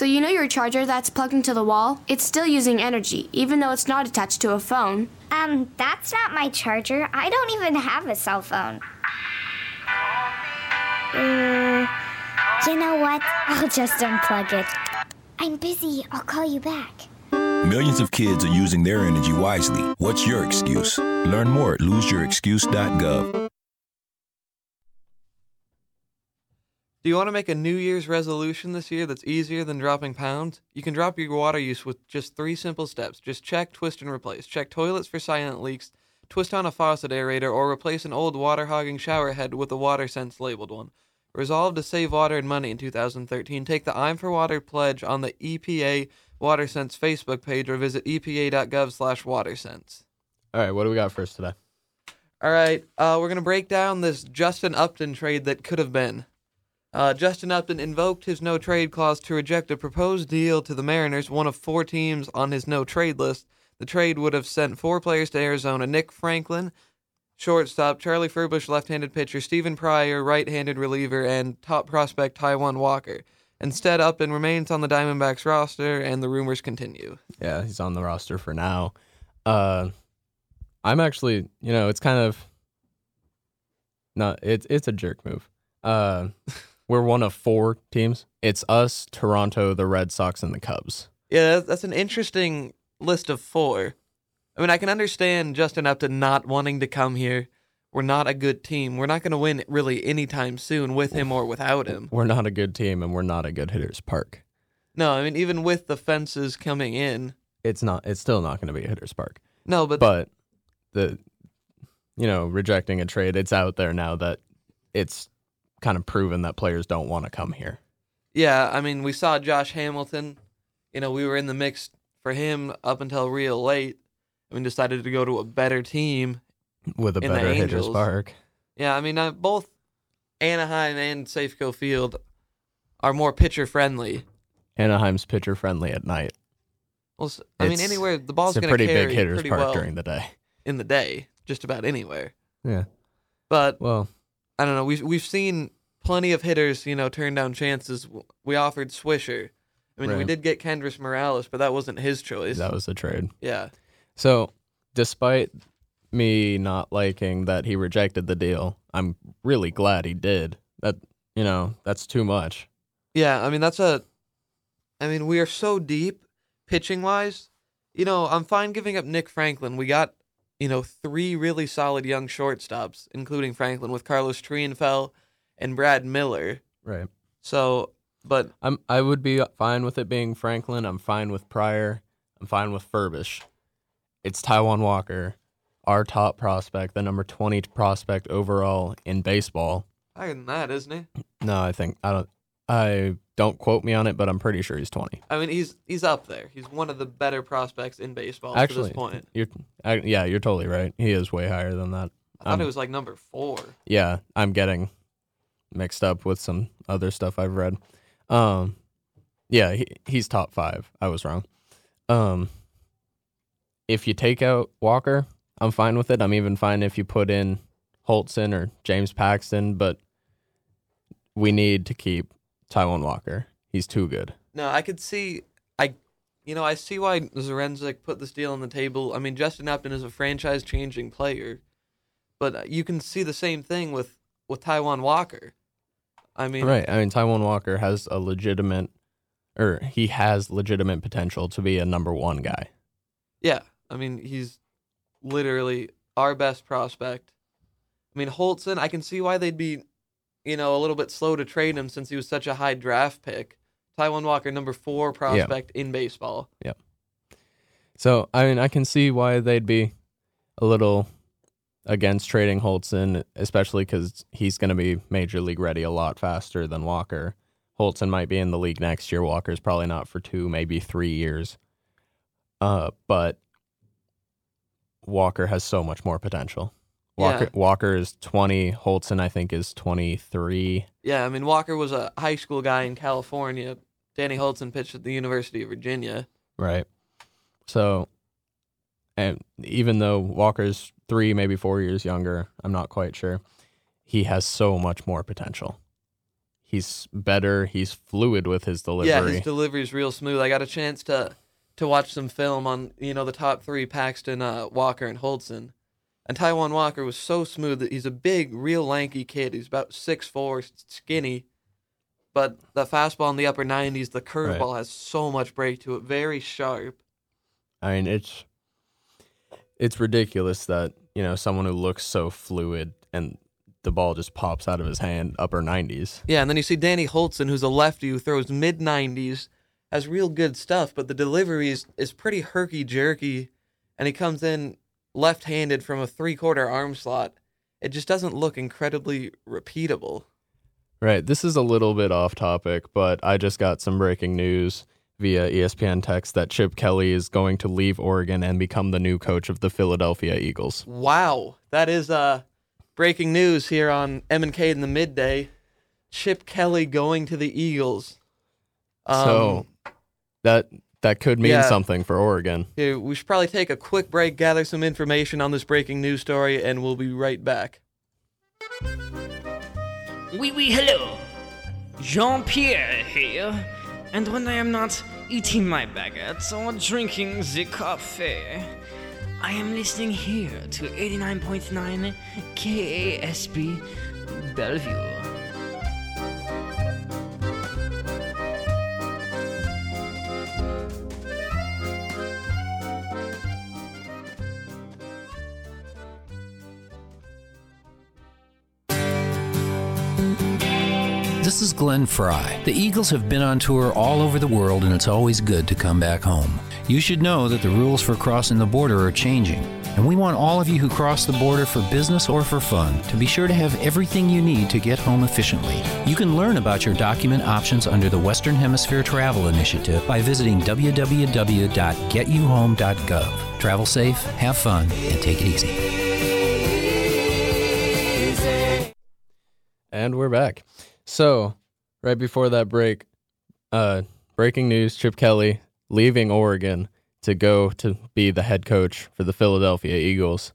So you know your charger that's plugged into the wall? It's still using energy, even though it's not attached to a phone. Um, that's not my charger. I don't even have a cell phone. Uh, you know what? I'll just unplug it. I'm busy. I'll call you back. Millions of kids are using their energy wisely. What's your excuse? Learn more at loseyourexcuse.gov. Do you want to make a New Year's resolution this year that's easier than dropping pounds? You can drop your water use with just three simple steps. Just check, twist, and replace. Check toilets for silent leaks, twist on a faucet aerator, or replace an old water hogging shower head with a WaterSense labeled one. Resolve to save water and money in 2013. Take the I'm for Water pledge on the EPA WaterSense Facebook page or visit epa.gov slash WaterSense. All right, what do we got first today? All right, uh, we're going to break down this Justin Upton trade that could have been. Uh, Justin Upton invoked his no trade clause to reject a proposed deal to the Mariners, one of four teams on his no trade list. The trade would have sent four players to Arizona Nick Franklin, shortstop, Charlie Furbush, left handed pitcher, Stephen Pryor, right handed reliever, and top prospect Taijuan Walker. Instead, Upton remains on the Diamondbacks roster, and the rumors continue. Yeah, he's on the roster for now. Uh, I'm actually, you know, it's kind of not. It's it's a jerk move. Uh, we're one of four teams. It's us, Toronto, the Red Sox, and the Cubs. Yeah, that's- an interesting list of four. I mean, I can understand Justin Upton not wanting to come here. We're not a good team. We're not going to win really anytime soon with him or without him. We're not a good team, and we're not a good hitters park. No, I mean, even with the fences coming in. It's not. It's still not going to be a hitters park. No, but, But the, you know, rejecting a trade, it's out there now that it's kind of proven that players don't want to come here. yeah, I mean, we saw Josh Hamilton. You know, we were in the mix for him up until real late. And we decided to go to a better team with a better hitters park. Yeah, I mean, uh, both Anaheim and Safeco Field are more pitcher friendly. Anaheim's pitcher friendly at night. Well, I mean, anywhere the ball's a going to pretty big hitters pretty park well during the day. in the day, just about anywhere. Yeah. But Well, I don't know. We've we've seen plenty of hitters, you know, turn down chances. We offered Swisher. I mean, we did get Kendrys Morales, but that wasn't his choice. that was a trade. yeah, So, despite me not liking that he rejected the deal, I'm really glad he did. That you know, that's too much. yeah. I mean, that's a. I mean, we are so deep pitching wise. You know, I'm fine giving up Nick Franklin. We got, you know, three really solid young shortstops, including Franklin, with Carlos Triunfel and Brad Miller. Right. So, but I'm I would be fine with it being Franklin. I'm fine with Pryor. I'm fine with Furbush. It's Taijuan Walker, our top prospect, the number 20 prospect overall in baseball. higher than that, isn't he? No, I think I don't I don't quote me on it, but I'm pretty sure he's 20. I mean, he's he's up there. He's one of the better prospects in baseball to this point. you're I, yeah, you're totally right. He is way higher than that. I thought Um, it was like number four. yeah, I'm getting mixed up with some other stuff I've read. Um, yeah, he, he's top five. I was wrong. Um, if you take out Walker, I'm fine with it. I'm even fine if you put in Hultzen or James Paxton, but we need to keep Taijuan Walker. He's too good. No, I could see. I, you know, I see why Zduriencik put this deal on the table. I mean, Justin Upton is a franchise-changing player, but uh, you can see the same thing with with Taijuan Walker. I mean, Right. I mean, Taijuan Walker has a legitimate, or he has legitimate potential to be a number one guy. Yeah, I mean, he's literally our best prospect. I mean, Hultzen, I can see why they'd be, you know, a little bit slow to trade him since he was such a high draft pick. Taijuan Walker, number four prospect in baseball. Yep. So I mean, I can see why they'd be a little against trading Hultzen, especially because he's going to be major league ready a lot faster than Walker. Hultzen might be in the league next year. Walker's probably not for two, maybe three years. Uh, but Walker has so much more potential. Walker Yeah. Walker is twenty. Hultzen, I think, is twenty three. Yeah, I mean, Walker was a high school guy in California. Danny Hultzen pitched at the University of Virginia. Right. So, and even though Walker's three, maybe four years younger, I'm not quite sure. He has so much more potential. he's better. He's fluid with his delivery. Yeah, his delivery is real smooth. I got a chance to to watch some film on you know the top three Paxton, uh, Walker, and Hultzen. And Taijuan Walker was so smooth that he's a big, real lanky kid. He's about six four, skinny, but the fastball in the upper nineties, the curveball has so much break to it, very sharp. I mean, it's it's ridiculous that you know someone who looks so fluid and the ball just pops out of his hand upper 90s. Yeah, and then you see Danny Hultzen, who's a lefty who throws mid 90s, has real good stuff, but the delivery is, is pretty herky jerky, and he comes in left handed from a three quarter arm slot. It just doesn't look incredibly repeatable. Right. This is a little bit off topic, but I just got some breaking news via ESPN text that Chip Kelly is going to leave Oregon and become the new coach of the Philadelphia Eagles. Wow, that is uh, breaking news here on M and K in the midday. Chip Kelly going to the Eagles. Um, so that that could mean yeah. something for Oregon. Here, we should probably take a quick break, gather some information on this breaking news story, and we'll be right back. Oui, oui, hello. Jean Pierre here. And when I am not eating my baguettes or drinking the coffee, I am listening here to 89.9 KASB Bellevue. This is Glenn Frey. The Eagles have been on tour all over the world, and it's always good to come back home. You should know that the rules for crossing the border are changing, and we want all of you who cross the border for business or for fun to be sure to have everything you need to get home efficiently. You can learn about your document options under the Western Hemisphere Travel Initiative by visiting www.getyouhome.gov. Travel safe, have fun, and take it easy. And we're back. So, right before that break, uh, breaking news Chip Kelly leaving Oregon to go to be the head coach for the Philadelphia Eagles.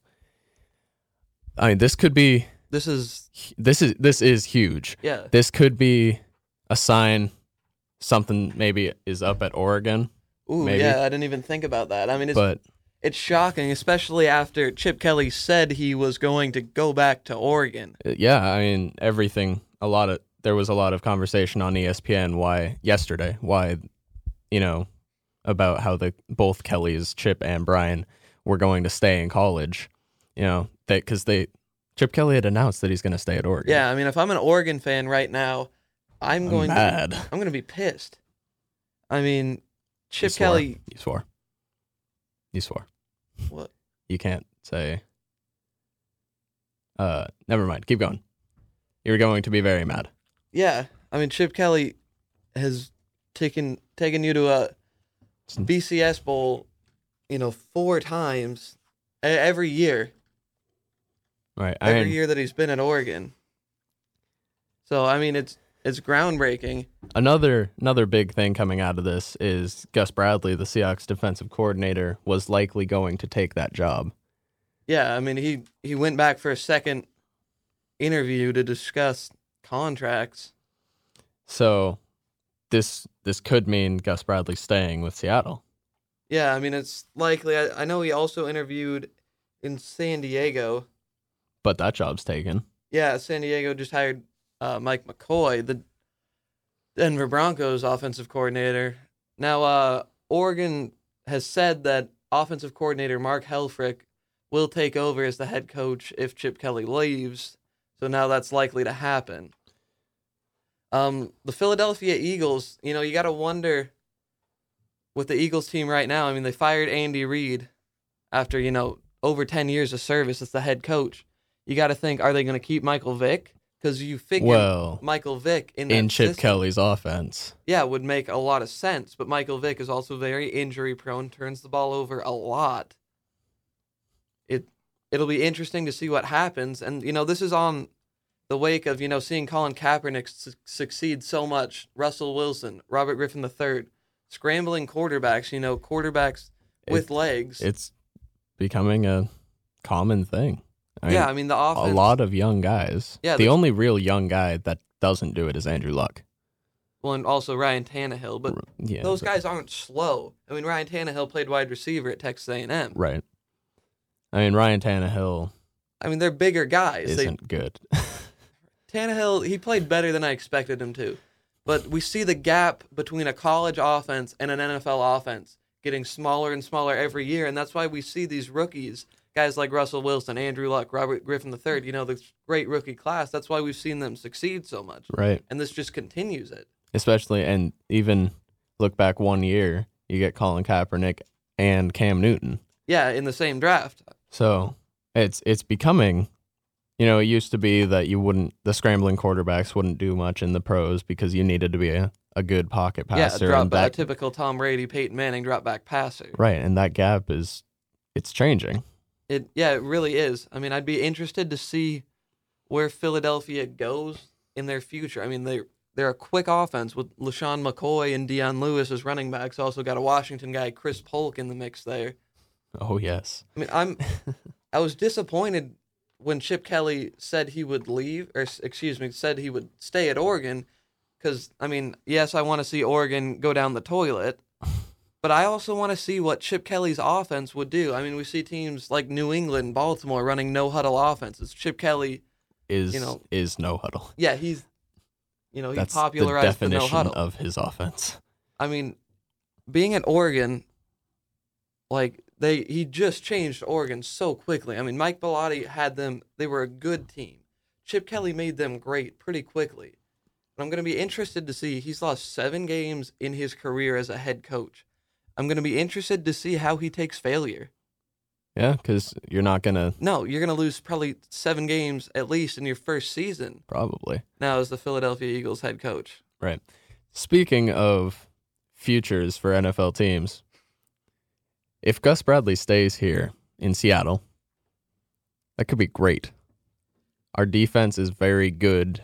I mean, this could be This is this is this is huge. yeah. This could be a sign something maybe is up at Oregon, Ooh, maybe. yeah. I didn't even think about that. I mean, it's but it's shocking, especially after Chip Kelly said he was going to go back to Oregon. uh, yeah, I mean everything. A lot of there was a lot of conversation on ESPN why yesterday why you know about how the both Kellys, Chip and Brian, were going to stay in college. You know that because they Chip Kelly had announced that he's going to stay at Oregon. Yeah, I mean, if I'm an Oregon fan right now, I'm I'm going mad. to I'm going to be pissed. I mean, Chip swore. Kelly. you swore. you swore. What? You can't say. Uh, never mind. Keep going. You're going to be very mad. Yeah, I mean, Chip Kelly has taken taken you to a BCS bowl, you know, four times every year. Right. I Every mean, year that he's been at Oregon. So I mean, it's it's groundbreaking. another another big thing coming out of this is Gus Bradley, the Seahawks defensive coordinator, was likely going to take that job. Yeah, I mean, he he went back for a second interview to discuss contracts. So this this could mean Gus Bradley staying with Seattle. Yeah, I mean, it's likely. I, I know he also interviewed in San Diego. But that job's taken. Yeah, San Diego just hired uh, Mike McCoy, the Denver Broncos offensive coordinator. Now, uh, Oregon has said that offensive coordinator Mark Helfrich will take over as the head coach if Chip Kelly leaves. So now that's likely to happen. Um, the Philadelphia Eagles, you know, you got to wonder with the Eagles team right now. I mean, they fired Andy Reid after, you know, over 10 years of service as the head coach. You got to think, are they going to keep Michael Vick? Because you figure Well, Michael Vick in, in Chip system, Kelly's offense. yeah, would make a lot of sense. But Michael Vick is also very injury prone, turns the ball over a lot. It it'll be interesting to see what happens, and you know this is on the wake of you know seeing Colin Kaepernick su- succeed so much, Russell Wilson, Robert Griffin III, scrambling quarterbacks. You know quarterbacks with It- legs. It's becoming a common thing. I mean, yeah, I mean the a lot of young guys. Yeah, the the- only real young guy that doesn't do it is Andrew Luck. Well, and also Ryan Tannehill, but Yeah, those but- guys aren't slow. I mean, Ryan Tannehill played wide receiver at Texas A&M. right. I mean, Ryan Tannehill I mean, they're bigger guys. They, isn't good. Tannehill, he played better than I expected him to. But we see the gap between a college offense and an NFL offense getting smaller and smaller every year. And that's why we see these rookies, guys like Russell Wilson, Andrew Luck, Robert Griffin III, you know, this great rookie class. That's why we've seen them succeed so much. right. And this just continues it. Especially, and even look back one year, you get Colin Kaepernick and Cam Newton. Yeah, in the same draft. So it's it's becoming, you know, it used to be that you wouldn't the scrambling quarterbacks wouldn't do much in the pros because you needed to be a, a good pocket passer. yeah, drop a that, typical Tom Brady, Peyton Manning drop back passer. right, and that gap is it's changing. It yeah, it really is. I mean, I'd be interested to see where Philadelphia goes in their future. I mean, they they're a quick offense with LeSean McCoy and Dion Lewis as running backs. Also got a Washington guy, Chris Polk, in the mix there. Oh yes, I mean, I'm I was disappointed when Chip Kelly said he would leave, or excuse me, said he would stay at Oregon, because I mean, yes, I want to see Oregon go down the toilet, but I also want to see what Chip Kelly's offense would do. I mean, we see teams like New England, Baltimore running no huddle offenses. Chip Kelly, is You know, is no huddle. yeah, he's, you know, he That's popularized the the, no definition huddle. of his offense. I mean, being at Oregon, like they he just changed Oregon so quickly. I mean, Mike Bellotti had them; they were a good team. Chip Kelly made them great pretty quickly. And I'm going to be interested to see. He's lost seven games in his career as a head coach. I'm going to be interested to see how he takes failure. Yeah, because you're not gonna No, you're going to lose probably seven games at least in your first season probably now as the Philadelphia Eagles head coach. right. Speaking of futures for NFL teams, if Gus Bradley stays here in Seattle, that could be great. Our defense is very good,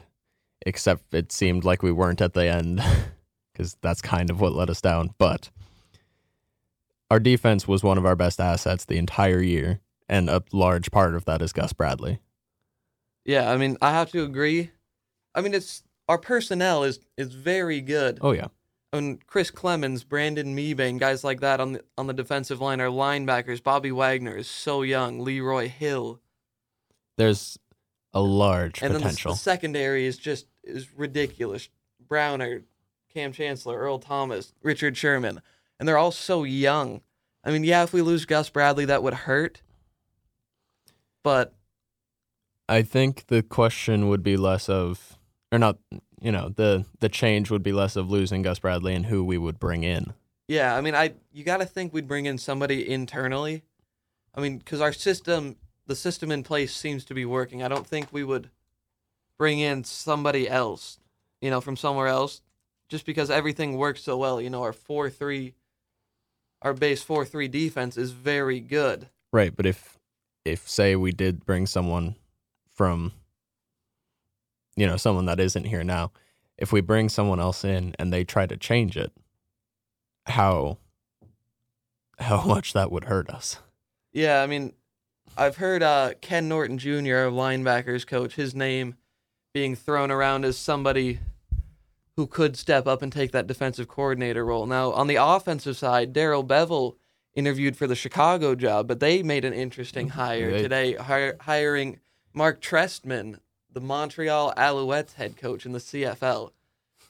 except it seemed like we weren't at the end, because that's kind of what let us down. But our defense was one of our best assets the entire year, and a large part of that is Gus Bradley. Yeah, I mean, I have to agree. I mean, it's our personnel is is very good. Oh yeah, Mean, Chris Clemons, Brandon Mebane, guys like that on the on the defensive line are linebackers. Bobby Wagner is so young. Leroy Hill, there's a large and then the, the secondary is just is ridiculous. Browner, Kam Chancellor, Earl Thomas, Richard Sherman, and they're all so young. I mean, yeah, if we lose Gus Bradley, that would hurt. But I think the question would be less of, or not, you know, the the change would be less of losing Gus Bradley and who we would bring in. Yeah, I mean, I you got to think we'd bring in somebody internally. I mean, because our system, the system in place seems to be working. I don't think we would bring in somebody else, you know, from somewhere else, just because everything works so well. You know, our four three, our base four three defense is very good. Right, but if if say we did bring someone from you know, someone that isn't here now, if we bring someone else in and they try to change it, how how much that would hurt us. Yeah, I mean, I've heard uh, Ken Norton Jr., linebackers coach, his name being thrown around as somebody who could step up and take that defensive coordinator role. Now, on the offensive side, Darrell Bevell interviewed for the Chicago job, but they made an interesting hire They- today, hire, hiring Mark Trestman, the Montreal Alouettes head coach in the CFL.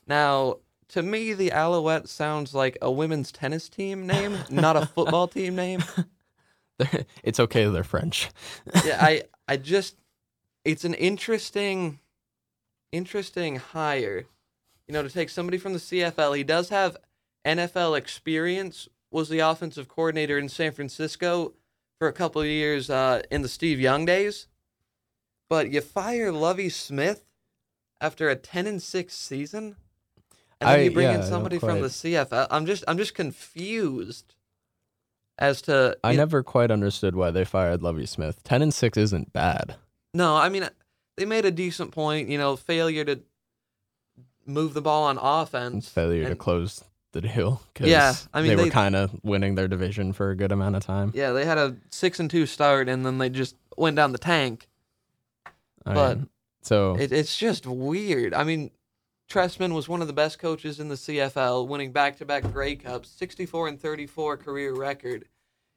Now, to me, the Alouettes sounds like a women's tennis team name, not a football team name. It's okay they're French. yeah, I I just it's an interesting interesting hire. You know, to take somebody from the CFL. He does have NFL experience. Was the offensive coordinator in San Francisco for a couple of years uh, in the Steve Young days. But you fire Lovie Smith after a ten and six season, and then I- you bring yeah, in somebody from the CFL. I'm just I'm just confused as to I you know- never quite understood why they fired Lovie Smith. Ten and six isn't bad. No, I mean they made a decent point. You know, failure to move the ball on offense. Failure to close the deal. 'cause Yeah, I mean, they, they- were kind of winning their division for a good amount of time. Yeah, they had a six and two start, and then they just went down the tank. I but- mean, So It, it's just weird. I mean, Trestman was one of the best coaches in the CFL, winning back-to-back Grey Cups, 64 and 34 career record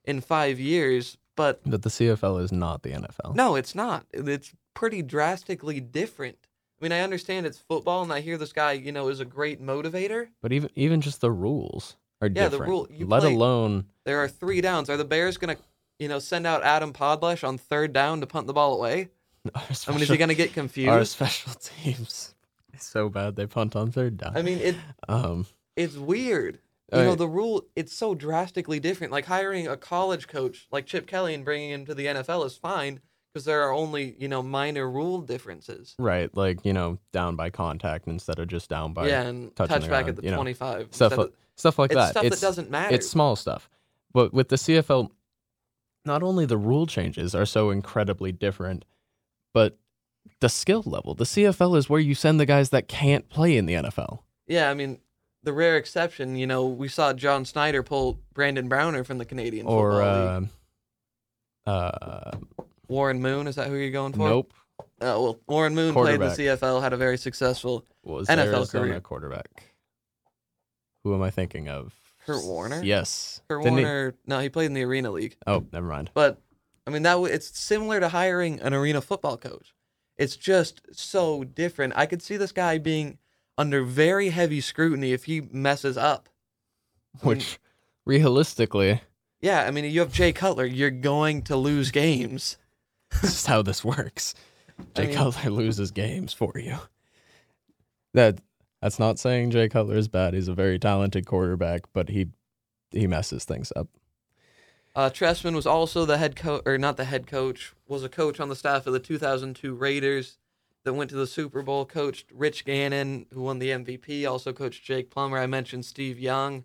in five years. But but the CFL is not the NFL. no, it's not. It's pretty drastically different. I mean, I understand it's football, and I hear this guy, you know, is a great motivator. But even even just the rules are Yeah, the different. rule- you let play- alone There are three downs. Are the Bears gonna, you know, send out Adam Podlesh on third down to punt the ball away? our I mean, is special- he gonna get confused? our special teams is so bad they punt on third down. I mean, it um, it's weird. You know, the rule it's so drastically different. Like hiring a college coach like Chip Kelly and bringing him to the NFL is fine because there are only you know minor rule differences. right, like you know, down by contact instead of just down by yeah, and touchback at the you know, twenty-five. stuff like, of- stuff like it's that. stuff it's, that doesn't matter. It's small stuff, but with the CFL, not only the rule changes are so incredibly different, but the skill level. The CFL is where you send the guys that can't play in the NFL. yeah, I mean, the rare exception. You know, we saw John Schneider pull Brandon Browner from the Canadian or Football uh, uh, Warren Moon. Is that who you're going for? nope. Oh well, Warren Moon played the CFL, had a very successful. Was NFL Arizona career. quarterback? Who am I thinking of? Kurt Warner? Yes. Kurt Didn't he- Warner. No, he played in the Arena League. Oh, never mind. But I mean that w- it's similar to hiring an arena football coach. It's just so different. I could see this guy being under very heavy scrutiny if he messes up. I mean, Which, realistically, yeah, I mean you have Jay Cutler, you're going to lose games. this is how this works. I Jay mean- Cutler loses games for you. That that's not saying Jay Cutler is bad. He's a very talented quarterback, but he he messes things up. Uh, Trestman was also the head coach, or not the head coach, was a coach on the staff of the 2002 Raiders that went to the Super Bowl. Coached Rich Gannon, who won the MVP. Also coached Jake Plummer. I mentioned Steve Young.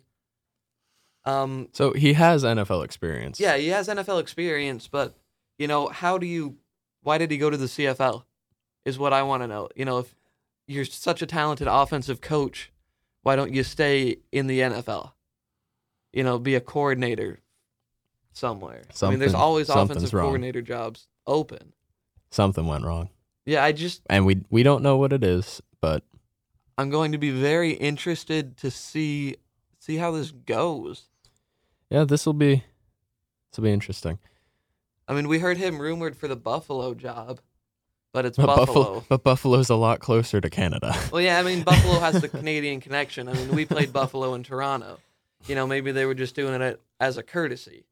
Um, So he has NFL experience. Yeah, he has NFL experience, but you know, how do you why did he go to the CFL? Is what I want to know. You know, if you're such a talented offensive coach, why don't you stay in the NFL? You know, be a coordinator somewhere. I mean, there's Something- always something's offensive wrong. coordinator jobs open. something went wrong, Yeah, I just and we we don't know what it is, but I'm going to be very interested to see see how this goes. yeah, this will be this will be interesting. I mean, we heard him rumored for the Buffalo job, but it's But Buffalo. Buffalo, but Buffalo's a lot closer to Canada. Well, yeah, I mean, Buffalo has the Canadian connection. I mean, we played Buffalo in Toronto. You know, maybe they were just doing it as a courtesy.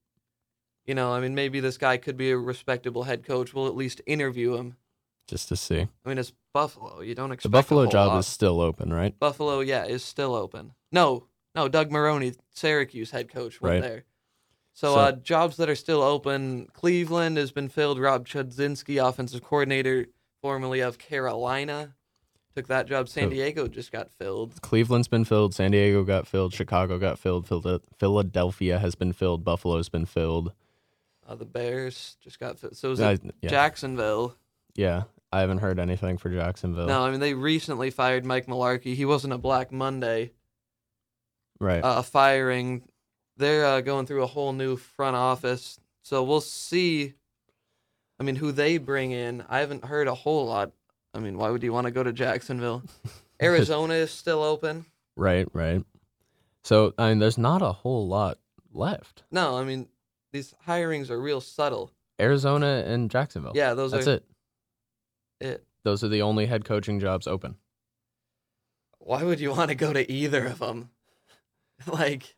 You know, I mean, maybe this guy could be a respectable head coach. We'll at least interview him. just to see. I mean, it's Buffalo. You don't The expect a Buffalo job lot. is still open, right? Buffalo. Yeah, is still open. No, no, Doug Marrone, Syracuse head coach, went Right. there. So, So- uh, jobs that are still open. Cleveland has been filled. Rob Chudzinski, offensive coordinator, formerly of Carolina, took that job. San So- Diego just got filled. Cleveland's been filled. San Diego got filled. Chicago got filled. Philadelphia has been filled. Buffalo's been filled. Uh, the Bears just got filled. So is it yeah. Jacksonville? Yeah, I haven't heard anything for Jacksonville. No, I mean they recently fired Mike Mularkey. He wasn't a Black Monday Right. uh, firing. They're uh, going through a whole new front office, so we'll see. I mean, who they bring in? I haven't heard a whole lot. I mean, why would you want to go to Jacksonville? Arizona is still open. right, right. So, I mean, there's not a whole lot left. No, I mean these hirings are real subtle. Arizona and Jacksonville. Yeah, those That's are it. it. Those are the only head coaching jobs open. Why would you want to go to either of them? like,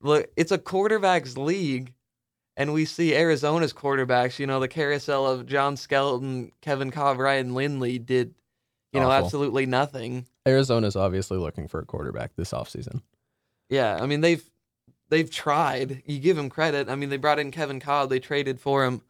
look, it's a quarterbacks league, and we see Arizona's quarterbacks. You know, the carousel of John Skelton, Kevin Kolb, Ryan Lindley did, you know, absolutely nothing. Arizona's obviously looking for a quarterback this offseason. Yeah, I mean they've they've tried. You give them credit. I mean they brought in Kevin Kolb. They traded for him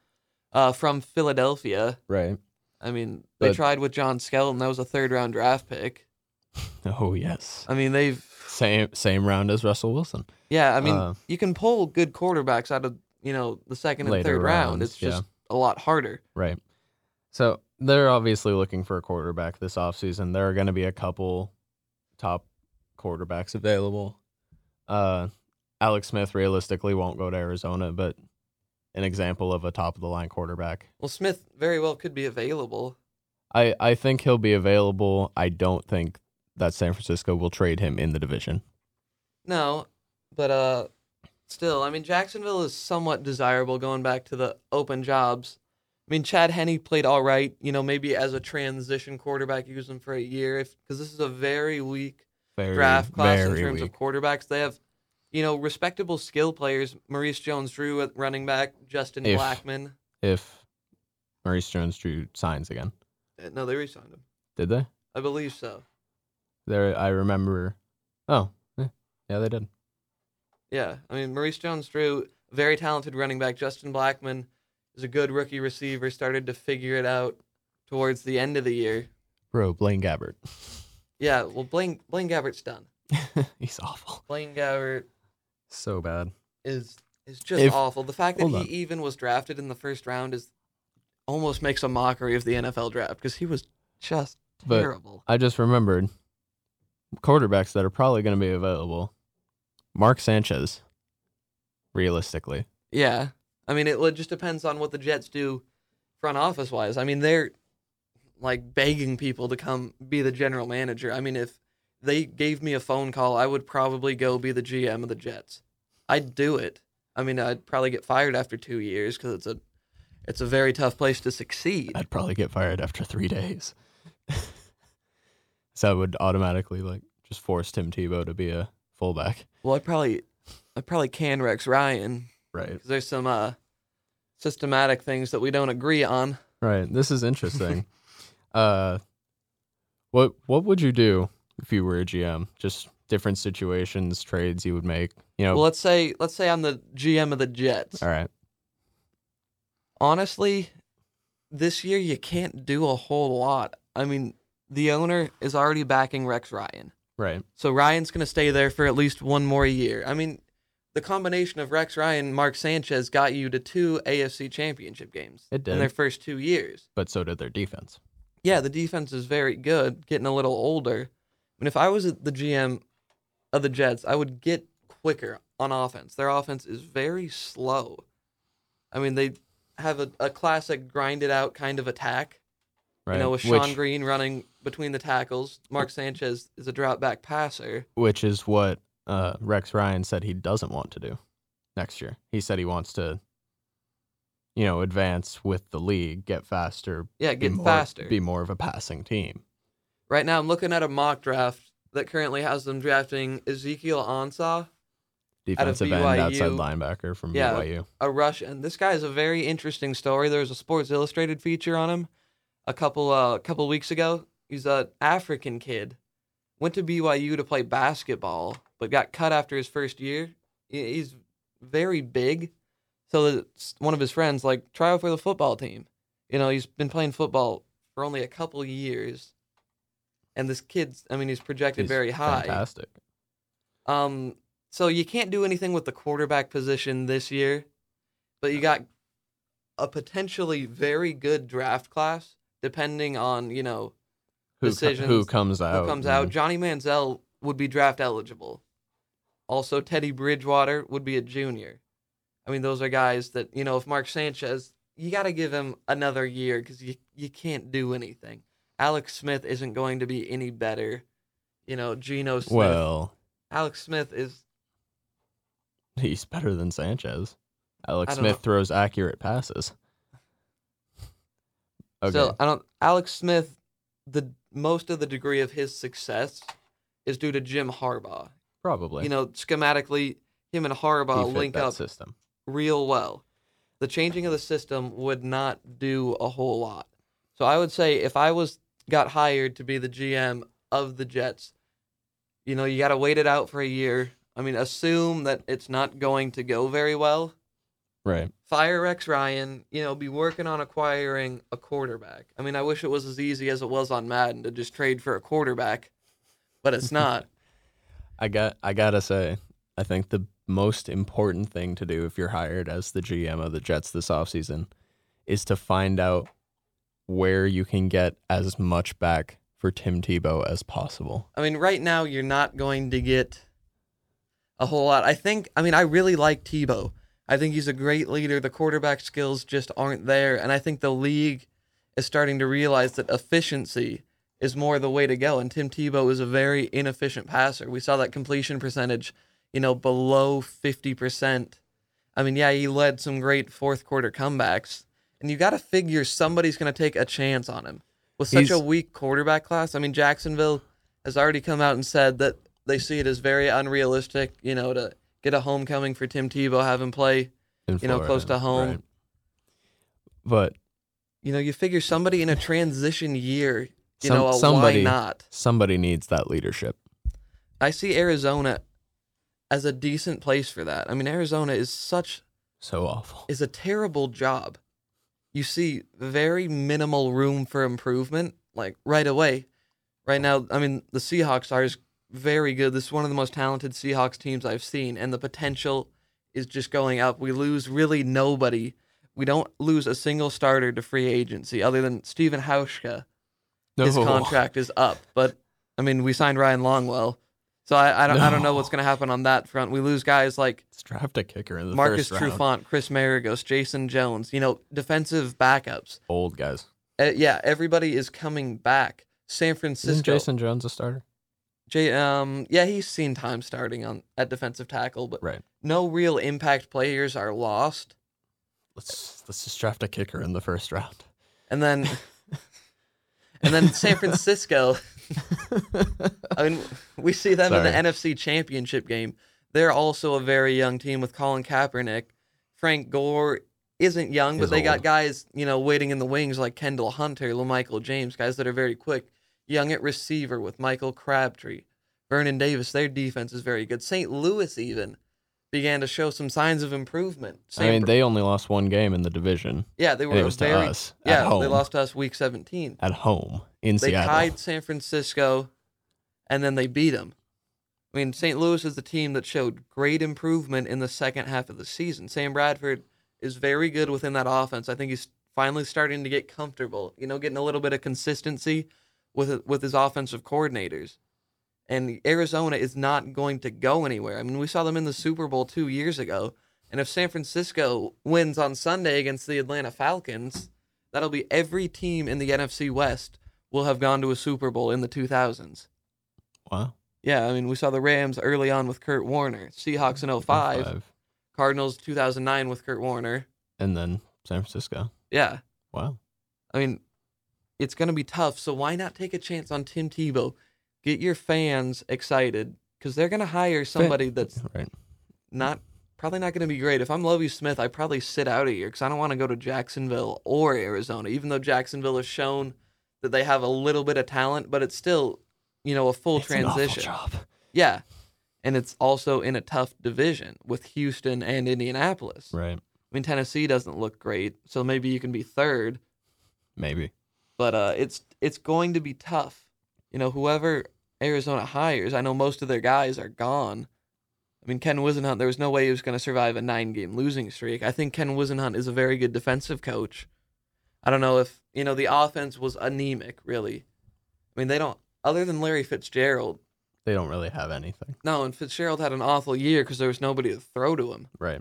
uh, from Philadelphia. Right. I mean they But- tried with John Skelton. That was a third round draft pick. Oh, yes. I mean they've Same same round as Russell Wilson. Yeah, I mean, Uh, you can pull good quarterbacks out of you know the second and third round. rounds, It's just yeah. a lot harder. Right. So they're obviously looking for a quarterback this offseason. There are going to be a couple top quarterbacks available. Uh, Alex Smith realistically won't go to Arizona, but an example of a top of the line quarterback. Well, Smith very well could be available. I I think he'll be available. I don't think that San Francisco will trade him in the division. No, but uh, still, I mean, Jacksonville is somewhat desirable going back to the open jobs. I mean, Chad Henne played all right. You know, maybe as a transition quarterback, use him for a year, if because this is a very weak Very draft class in terms weak. of quarterbacks. They have, you know, respectable skill players. Maurice Jones-Drew at running back, Justin If- Blackmon. if Maurice Jones-Drew signs again. Uh, No, they re-signed him. Did they? I believe so. There, I remember. Oh, eh, yeah, they did. Yeah, I mean Maurice Jones-Drew, very talented running back. Justin Blackmon is a good rookie receiver. Started to figure it out towards the end of the year. Bro, Blaine Gabbert. Yeah, well Blaine Blaine Gabbert's done. He's awful. Blaine Gabbert So bad. is is just If- awful. The fact that he on. even was drafted in the first round is almost makes a mockery of the NFL draft because he was just But- terrible. I just remembered quarterbacks that are probably going to be available. Mark Sanchez, realistically. Yeah. I mean, it li- just depends on what the Jets do front office wise. I mean, they're like begging people to come be the general manager. I mean, if they gave me a phone call, I would probably go be the GM of the Jets. I'd do it. I mean, I'd probably get fired after two years because it's a it's a very tough place to succeed. I'd probably get fired after three days. so I would automatically like just force Tim Tebow to be a fullback. Well, I probably I probably can Rex Ryan Right. because there's some uh systematic things that we don't agree on. Right. This is interesting. uh what what would you do if you were a GM? Just different situations, trades you would make. You know Well, let's say let's say I'm the GM of the Jets. all right. honestly, this year you can't do a whole lot. I mean, the owner is already backing Rex Ryan. Right. So Ryan's going to stay there for at least one more year. I mean, the combination of Rex Ryan and Mark Sanchez got you to two AFC championship games It did in did. their first two years. But so did their defense. Yeah, the defense is very good, getting a little older. I mean, if I was the GM of the Jets, I would get quicker on offense. Their offense is very slow. I mean, they have a, a classic grinded out kind of attack. Right. You know, with Shonn which, Greene running between the tackles. Mark Sanchez is a drop back passer. which is what uh, Rex Ryan said he doesn't want to do next year. He said he wants to, you know, advance with the league, get faster, Yeah, be get more, faster. be more of a passing team. Right now, I'm looking at a mock draft that currently has them drafting Ezekiel Ansah, Defensive end, outside linebacker from Yeah. BYU. a Russian. This guy is a very interesting story. There was a Sports Illustrated feature on him a couple uh, couple weeks ago. He's an African kid, went to BYU to play basketball, but got cut after his first year. He's very big, so one of his friends like try out for the football team. You know, he's been playing football for only a couple years, and this kid's I mean, he's projected He's very high. Fantastic. Um, so you can't do anything with the quarterback position this year, but you got a potentially very good draft class, depending on you know Who, co- decisions. who comes out? who comes out. Johnny Manziel would be draft eligible. Also, Teddy Bridgewater would be a junior. I mean, those are guys that you know. If Mark Sanchez, you got to give him another year because you you can't do anything. Alex Smith isn't going to be any better. You know, Geno Smith. Well, Alex Smith is he's better than Sanchez. Alex Smith know. throws accurate passes. Okay. So I don't. Alex Smith, the most of the degree of his success is due to Jim Harbaugh. Probably. You know, schematically, him and Harbaugh link up system. real well. The changing of the system would not do a whole lot. So I would say if I was got hired to be the GM of the Jets, you know, you got to wait it out for a year. I mean, assume that it's not going to go very well. Right. fire Rex Ryan, you know, be working on acquiring a quarterback. I mean, I wish it was as easy as it was on Madden to just trade for a quarterback, but it's not. I got I gotta say, I think the most important thing to do if you're hired as the GM of the Jets this offseason is to find out where you can get as much back for Tim Tebow as possible. I mean, right now you're not going to get a whole lot. I think I mean, I really like Tebow. I think he's a great leader. The quarterback skills just aren't there, and I think the league is starting to realize that efficiency is more the way to go. And Tim Tebow is a very inefficient passer. We saw that completion percentage, you know, below 50%. I mean, yeah, he led some great fourth quarter comebacks. And you got to figure somebody's going to take a chance on him. With such a weak quarterback class, I mean, Jacksonville has already come out and said that they see it as very unrealistic, you know, to get a homecoming for Tim Tebow, have him play, in you know, close to home. right. But You know, you figure somebody in a transition year, you Some- know, a somebody- why not? somebody needs that leadership. I see Arizona as a decent place for that. I mean, Arizona is such So awful. is a terrible job. You see very minimal room for improvement, like right away. Right now, I mean, the Seahawks are very good. This is one of the most talented Seahawks teams I've seen, and the potential is just going up. We lose really nobody. We don't lose a single starter to free agency other than Steven Hauschka. His contract is up, but I mean, we signed Ryan Longwell, so I, I don't I don't know what's going to happen on that front. We lose guys like Let's draft a kicker in the Marcus first round. Trufant, Chris Maragos, Jason Jones, you know, defensive backups. Old guys. Uh, yeah, everybody is coming back. San Francisco. Isn't Francisco. Jason Jones a starter? J, um, yeah, he's seen time starting on at defensive tackle, but Right. no real impact players are lost. Let's let's just draft a kicker in the first round. And then, and then San Francisco. I mean, we see them in the NFC Championship game. They're also a very young team with Colin Kaepernick. Frank Gore isn't young, but they got old. guys, you know, waiting in the wings like Kendall Hunter, LaMichael James, guys that are very quick. Young at receiver with Michael Crabtree, Vernon Davis. Their defense is very good. St. Louis even began to show some signs of improvement. I mean, they only lost one game in the division yeah, they were it was to very us at yeah. They lost to us week 17. at home in They Seattle. They tied San Francisco, and then they beat them. I mean, St. Louis is the team that showed great improvement in the second half of the season. Sam Bradford is very good within that offense. I think he's finally starting to get comfortable. You know, getting a little bit of consistency with with his offensive coordinators. And Arizona is not going to go anywhere. I mean, we saw them in the Super Bowl two years ago. And if San Francisco wins on Sunday against the Atlanta Falcons, that'll be every team in the NFC West will have gone to a Super Bowl in the 2000s. Wow. Yeah, I mean, we saw the Rams early on with Kurt Warner, Seahawks in 05, Five. Cardinals 2009 with Kurt Warner. And then San Francisco. Yeah, Wow. I mean, it's going to be tough. So why not take a chance on Tim Tebow? Get your fans excited because they're going to hire somebody that's Right. not probably not going to be great. If I'm Lovie Smith, I probably sit out of here because I don't want to go to Jacksonville or Arizona, even though Jacksonville has shown that they have a little bit of talent, but it's still, you know, a full It's an awful transition. job. Yeah. And it's also in a tough division with Houston and Indianapolis. Right. I mean, Tennessee doesn't look great, so maybe you can be third, Maybe. But uh, it's it's going to be tough. You know, whoever Arizona hires, I know most of their guys are gone. I mean, Ken Whisenhunt, there was no way he was going to survive a nine-game losing streak. I think Ken Whisenhunt is a very good defensive coach. I don't know if you know the offense was anemic, really. I mean, they don't. Other than Larry Fitzgerald, They don't really have anything. no, and Fitzgerald had an awful year because there was nobody to throw to him, Right.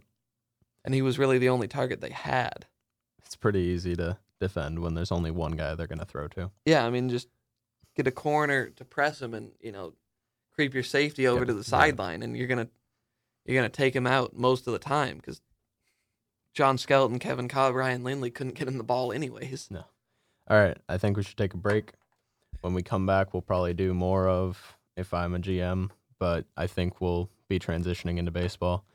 and he was really the only target they had. It's pretty easy to defend when there's only one guy they're going to throw to. Yeah, I mean, just get a corner to press him, and you know, creep your safety over Yeah, to the yeah. sideline, and you're gonna you're gonna take him out most of the time because John Skelton, Kevin Kolb, Ryan Lindley couldn't get him the ball anyways. No. All right. I think we should take a break. When we come back, we'll probably do more of if I'm a GM, but I think we'll be transitioning into baseball.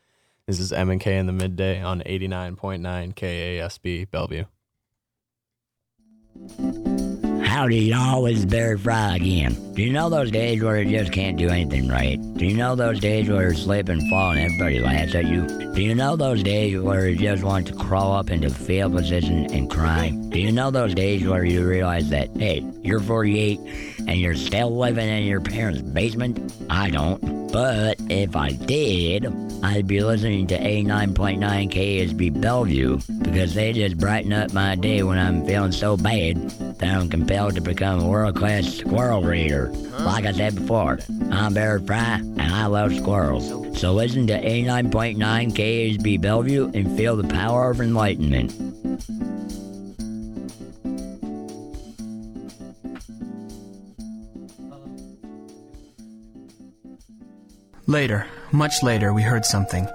This is M and K in the midday on 89.9 KASB Bellevue. Howdy, y'all. It's Frey again. Do you know those days where you just can't do anything right? Do you know those days where you slip and fall and everybody laughs at you? Do you know those days where you just want to crawl up into fetal position and cry? Do you know those days where you realize that, hey, you're 48 and you're still living in your parents' basement? I don't. But if I did, I'd be listening to A9.9 KSB Bellevue because they just brighten up my day when I'm feeling so bad that I'm compelled to become a world class squirrel reader. Like I said before, I'm Barry Pratt and I love squirrels. So listen to 89.9 KSB Bellevue and feel the power of enlightenment. Later, much later, we heard something.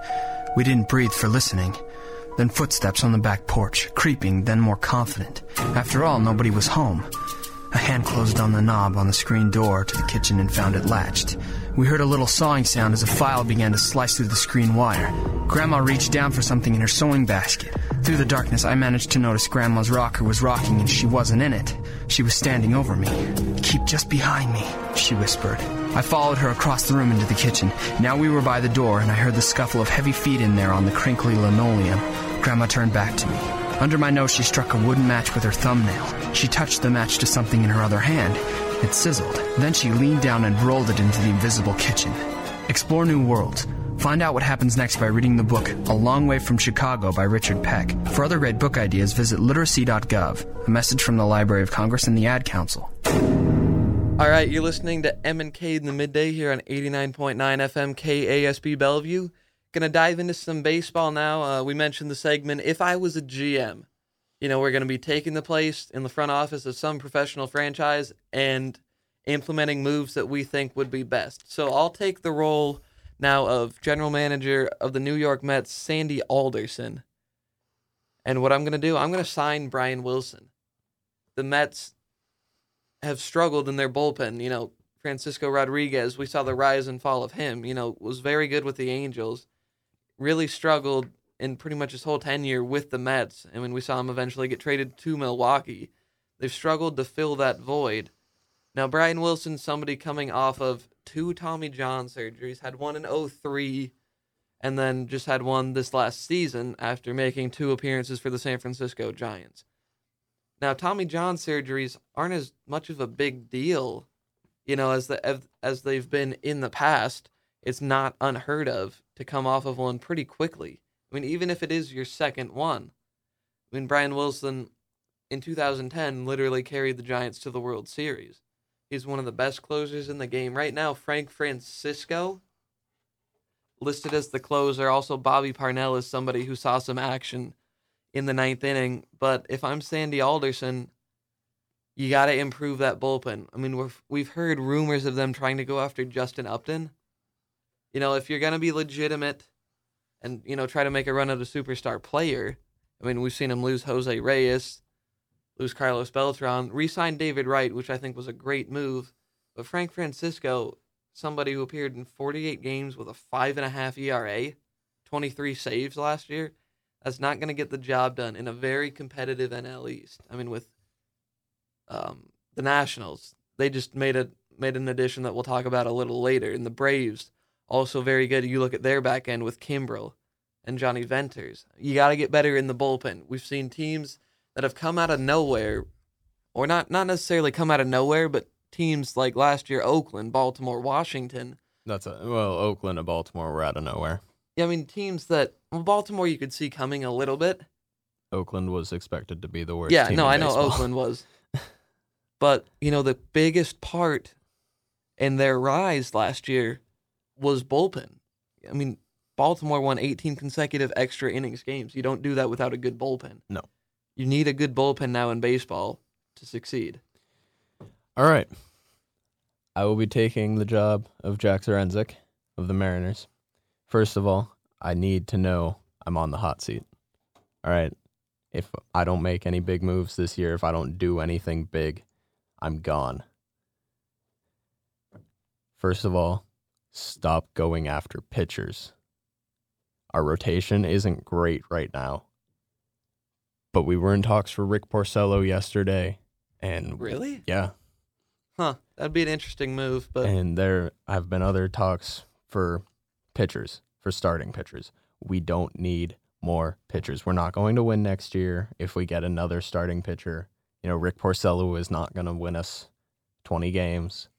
We didn't breathe for listening. Then footsteps on the back porch, creeping, then more confident. After all, nobody was home. A hand closed on the knob on the screen door to the kitchen and found it latched. We heard a little sawing sound as a file began to slice through the screen wire. Grandma reached down for something in her sewing basket. Through the darkness, I managed to notice Grandma's rocker was rocking and she wasn't in it. She was standing over me. Keep just behind me, she whispered. I followed her across the room into the kitchen. Now we were by the door, and I heard the scuffle of heavy feet in there on the crinkly linoleum. Grandma turned back to me. Under my nose, she struck a wooden match with her thumbnail. She touched the match to something in her other hand. It sizzled. Then she leaned down and rolled it into the invisible kitchen. Explore new worlds. Find out what happens next by reading the book A Long Way from Chicago by Richard Peck. For other great book ideas, visit literacy.gov. A message from the Library of Congress and the Ad Council. All right, you're listening to M and K in the midday here on 89.9 FM KASB Bellevue. Gonna dive into some baseball now. Uh, we mentioned the segment "If I Was a GM." You know, we're gonna be taking the place in the front office of some professional franchise and implementing moves that we think would be best. So I'll take the role now of general manager of the New York Mets, Sandy Alderson. And what I'm gonna do, I'm gonna sign Brian Wilson. The Mets have struggled in their bullpen. You know, Francisco Rodriguez, we saw the rise and fall of him. You know, was very good with the Angels, really struggled in pretty much his whole tenure with the Mets. And when we saw him eventually get traded to Milwaukee, they've struggled to fill that void. Now, Brian Wilson, somebody coming off of two Tommy John surgeries, had one in 03 and then just had one this last season after making two appearances for the San Francisco Giants. Now, Tommy John surgeries aren't as much of a big deal, you know, as the as, they've been in the past. It's not unheard of to come off of one pretty quickly. I mean, even if it is your second one. I mean, Brian Wilson in 2010 literally carried the Giants to the World Series. He's one of the best closers in the game right now. Frank Francisco listed as the closer. Also, Bobby Parnell is somebody who saw some action in the ninth inning. But if I'm Sandy Alderson, you got to improve that bullpen. I mean, we've we've heard rumors of them trying to go after Justin Upton. You know, if you're gonna be legitimate, and you know try to make a run at a superstar player. I mean, we've seen him lose Jose Reyes, lose Carlos Beltran, re-sign David Wright, which I think was a great move. But Frank Francisco, somebody who appeared in 48 games with a five and a half ERA, 23 saves last year that's not going to get the job done in a very competitive NL East. I mean, with um, the Nationals, they just made a made an addition that we'll talk about a little later. And the Braves, also very good. You look at their back end with Kimbrel and Jonny Venters. You got to get better in the bullpen. We've seen teams that have come out of nowhere, or not not necessarily come out of nowhere, but teams like last year, Oakland, Baltimore, Washington. That's a well, Oakland and Baltimore were out of nowhere. Yeah, I mean teams that well, Baltimore you could see coming a little bit. Oakland was expected to be the worst. Yeah, no, I know baseball. Oakland was. but, you know, the biggest part in their rise last year was bullpen. I mean, Baltimore won 18 consecutive extra innings games. You don't do that without a good bullpen. No. You need a good bullpen now in baseball to succeed. All right. I will be taking the job of Jack Zduriencik of the Mariners. First of all, I need to know I'm on the hot seat. All right. If I don't make any big moves this year, if I don't do anything big, I'm gone. First of all, stop going after pitchers. Our rotation isn't great right now. But we were in talks for Rick Porcello yesterday and Really? yeah, Huh. That'd be an interesting move, but and there have been other talks for pitchers, for starting pitchers. We don't need more pitchers. We're not going to win next year if we get another starting pitcher. You know, Rick Porcello is not going to win us 20 games.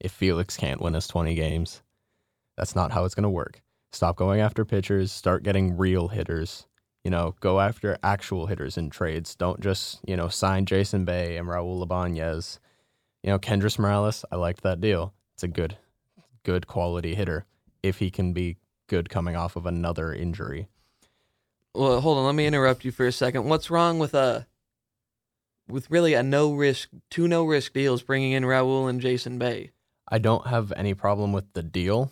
If Felix can't win us 20 games, that's not how it's going to work. Stop going after pitchers, start getting real hitters. You know, go after actual hitters in trades. Don't just, you know, sign Jason Bay and Raul Ibanez. You know, Kendrys Morales, I liked that deal. It's a good, good quality hitter if he can be good coming off of another injury. well, hold on, let me interrupt you for a second. What's wrong with a with really a no risk two no risk deals bringing in Raul and Jason Bay? I don't have any problem with the deal.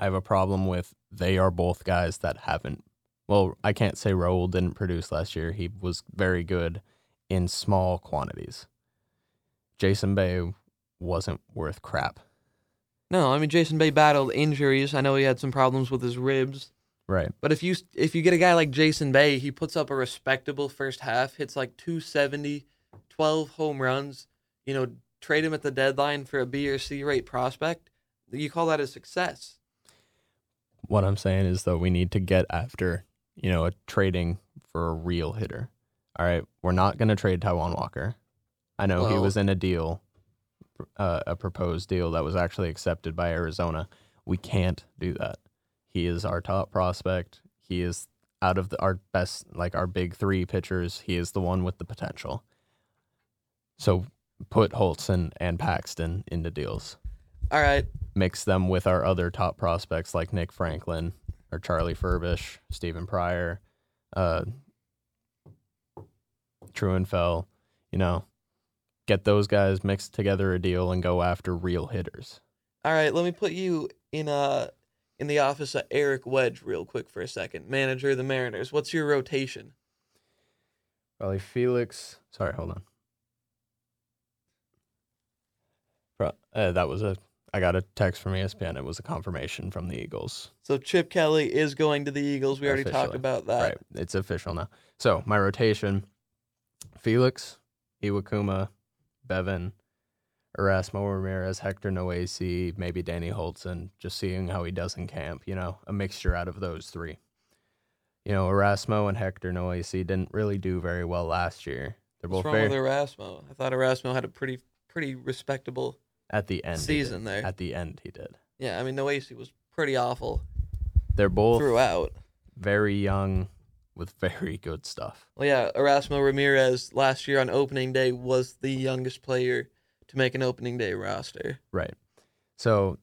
I have a problem with they are both guys that haven't. Well, I can't say Raul didn't produce last year. He was very good in small quantities. Jason Bay wasn't worth crap. No, I mean Jason Bay battled injuries. I know he had some problems with his ribs. Right. But if you if you get a guy like Jason Bay, he puts up a respectable first half, hits like 270, 12 home runs, you know, trade him at the deadline for a B or C rate prospect. You call that a success. What I'm saying is though we need to get after, you know, a trading for a real hitter. All right, we're not going to trade Taijuan Walker. I know he was in a deal uh, a proposed deal that was actually accepted by Arizona. We can't do that. He is our top prospect. He is out of the, our best, like our big three pitchers. He is the one with the potential. So put Hultzen and Paxton into deals. All right. Mix them with our other top prospects like Nick Franklin or Charlie Furbush, Stephen Pryor, uh, Triunfel. You know, get those guys mixed together a deal and go after real hitters. All right, let me put you in uh in the office of Eric Wedge real quick for a second. Manager of the Mariners. What's your rotation? Probably Felix. Sorry, hold on. Pro- Uh, that was a. I got a text from ESPN. It was a confirmation from the Eagles. So Chip Kelly is going to the Eagles. We already talked about that. Right, it's official now. So my rotation: Felix, Iwakuma, Beavan, Erasmo Ramirez, Hector Noesi, maybe Danny Hultzen. Just seeing how he does in camp. You know, a mixture out of those three. You know, Erasmo and Hector Noesi didn't really do very well last year. They're What's both wrong very with Erasmo? I thought Erasmo had a pretty pretty respectable at the end season there. At the end, he did. Yeah, I mean Noesi was pretty awful They're both throughout. very young with very good stuff. Well, yeah, Erasmo Ramirez last year on opening day was the youngest player to make an opening day roster. Right. So,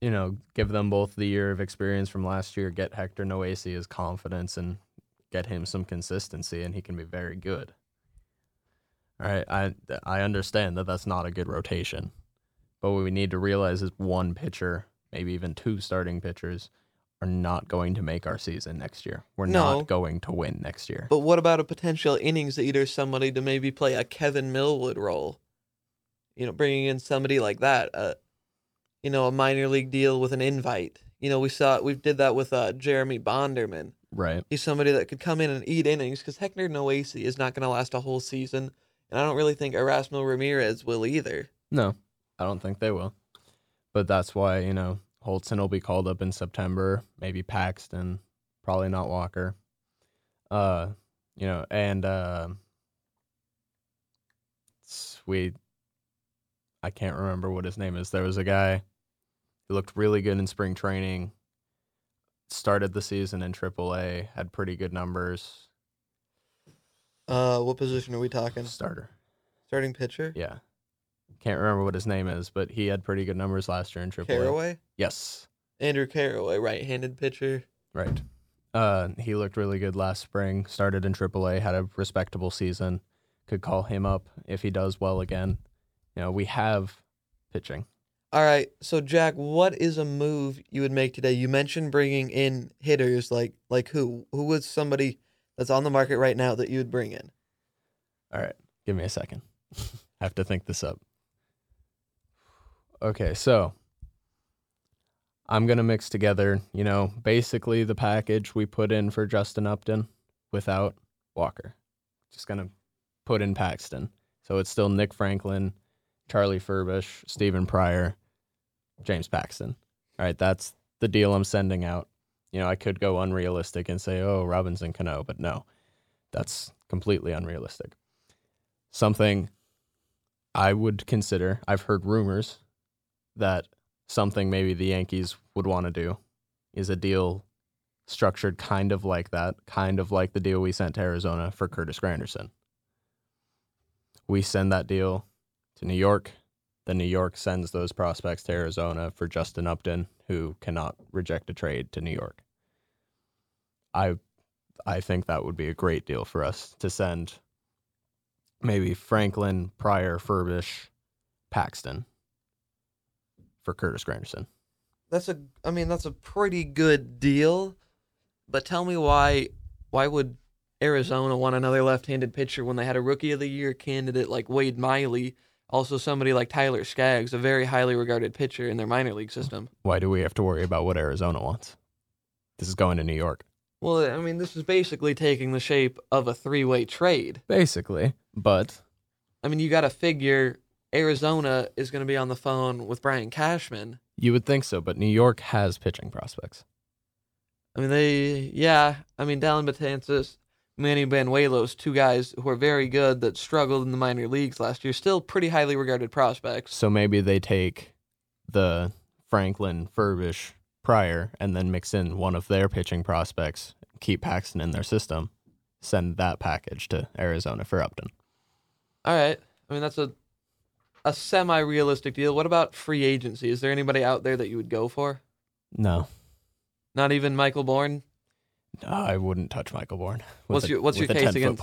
you know, give them both the year of experience from last year, get Hector Noesi his confidence and get him some consistency and he can be very good. All right, I I understand that that's not a good rotation. But what we need to realize is one pitcher, maybe even two starting pitchers are not going to make our season next year. We're No. not going to win next year. But what about a potential innings eater, somebody to maybe play a Kevin Millwood role? You know, bringing in somebody like that, uh, you know, a minor league deal with an invite. You know, we saw we did that with uh, Jeremy Bonderman. Right. He's somebody that could come in and eat innings because Hector Noesi is not going to last a whole season, and I don't really think Erasmo Ramirez will either. No, I don't think they will. But that's why, you know, Hultzen will be called up in September, maybe Paxton, probably not Walker. Uh, you know, and uh we I can't remember what his name is. There was a guy who looked really good in spring training, started the season in AAA, had pretty good numbers. Uh, what position are we talking? Starter. Starting pitcher? Yeah. Can't remember what his name is, but he had pretty good numbers last year in AAA. Carraway? Yes. Andrew Carraway, right-handed pitcher. Right. Uh, he looked really good last spring. Started in AAA, had a respectable season. Could call him up if he does well again. You know, we have pitching. All right, so Jack, what is a move you would make today? You mentioned bringing in hitters, like like who? Who was somebody that's on the market right now that you would bring in? All right, give me a second. I have to think this up. Okay, so I'm gonna mix together, you know, basically the package we put in for Justin Upton without Walker. Just gonna put in Paxton. So it's still Nick Franklin, Charlie Furbush, Stephen Pryor, James Paxton. All right, that's the deal I'm sending out. You know, I could go unrealistic and say, oh, Robinson Cano, but no, that's completely unrealistic. Something I would consider, I've heard rumors that something maybe the Yankees would want to do is a deal structured kind of like that, kind of like the deal we sent to Arizona for Curtis Granderson. We send that deal to New York. Then New York sends those prospects to Arizona for Justin Upton, who cannot reject a trade to New York. I I think that would be a great deal for us to send maybe Franklin, Pryor, Furbush, Paxton for Curtis Granderson. that's a I mean that's a pretty good deal, but tell me why why would Arizona want another left-handed pitcher when they had a rookie of the year candidate like Wade Miley, also somebody like Tyler Skaggs, a very highly regarded pitcher in their minor league system. Why do we have to worry about what Arizona wants? This is going to New York. Well, I mean this is basically taking the shape of a three-way trade. Basically. But I mean you got to figure Arizona is going to be on the phone with Brian Cashman. you would think so, but New York has pitching prospects. I mean, they, yeah. I mean, Dellin Betances, Manny Banuelos, two guys who are very good that struggled in the minor leagues last year, still pretty highly regarded prospects. So maybe they take the Franklin, Furbush, Pryor, and then mix in one of their pitching prospects, keep Paxton in their system, send that package to Arizona for Upton. All right. I mean, that's a a semi-realistic deal. What about free agency? Is there anybody out there that you would go for? No, Not even Michael Bourn. no I wouldn't touch Michael Bourn. What's a- your What's your case against.